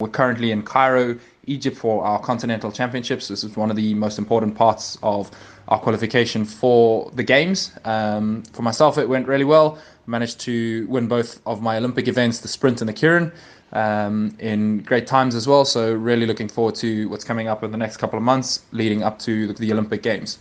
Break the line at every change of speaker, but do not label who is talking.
We're currently in Cairo, Egypt for our Continental Championships. This is one of the most important parts of our qualification for the Games. Um, for myself, it went really well. Managed to win both of my Olympic events, the sprint and the keirin, um, in great times as well. So, really looking forward to what's coming up in the next couple of months leading up to the Olympic Games.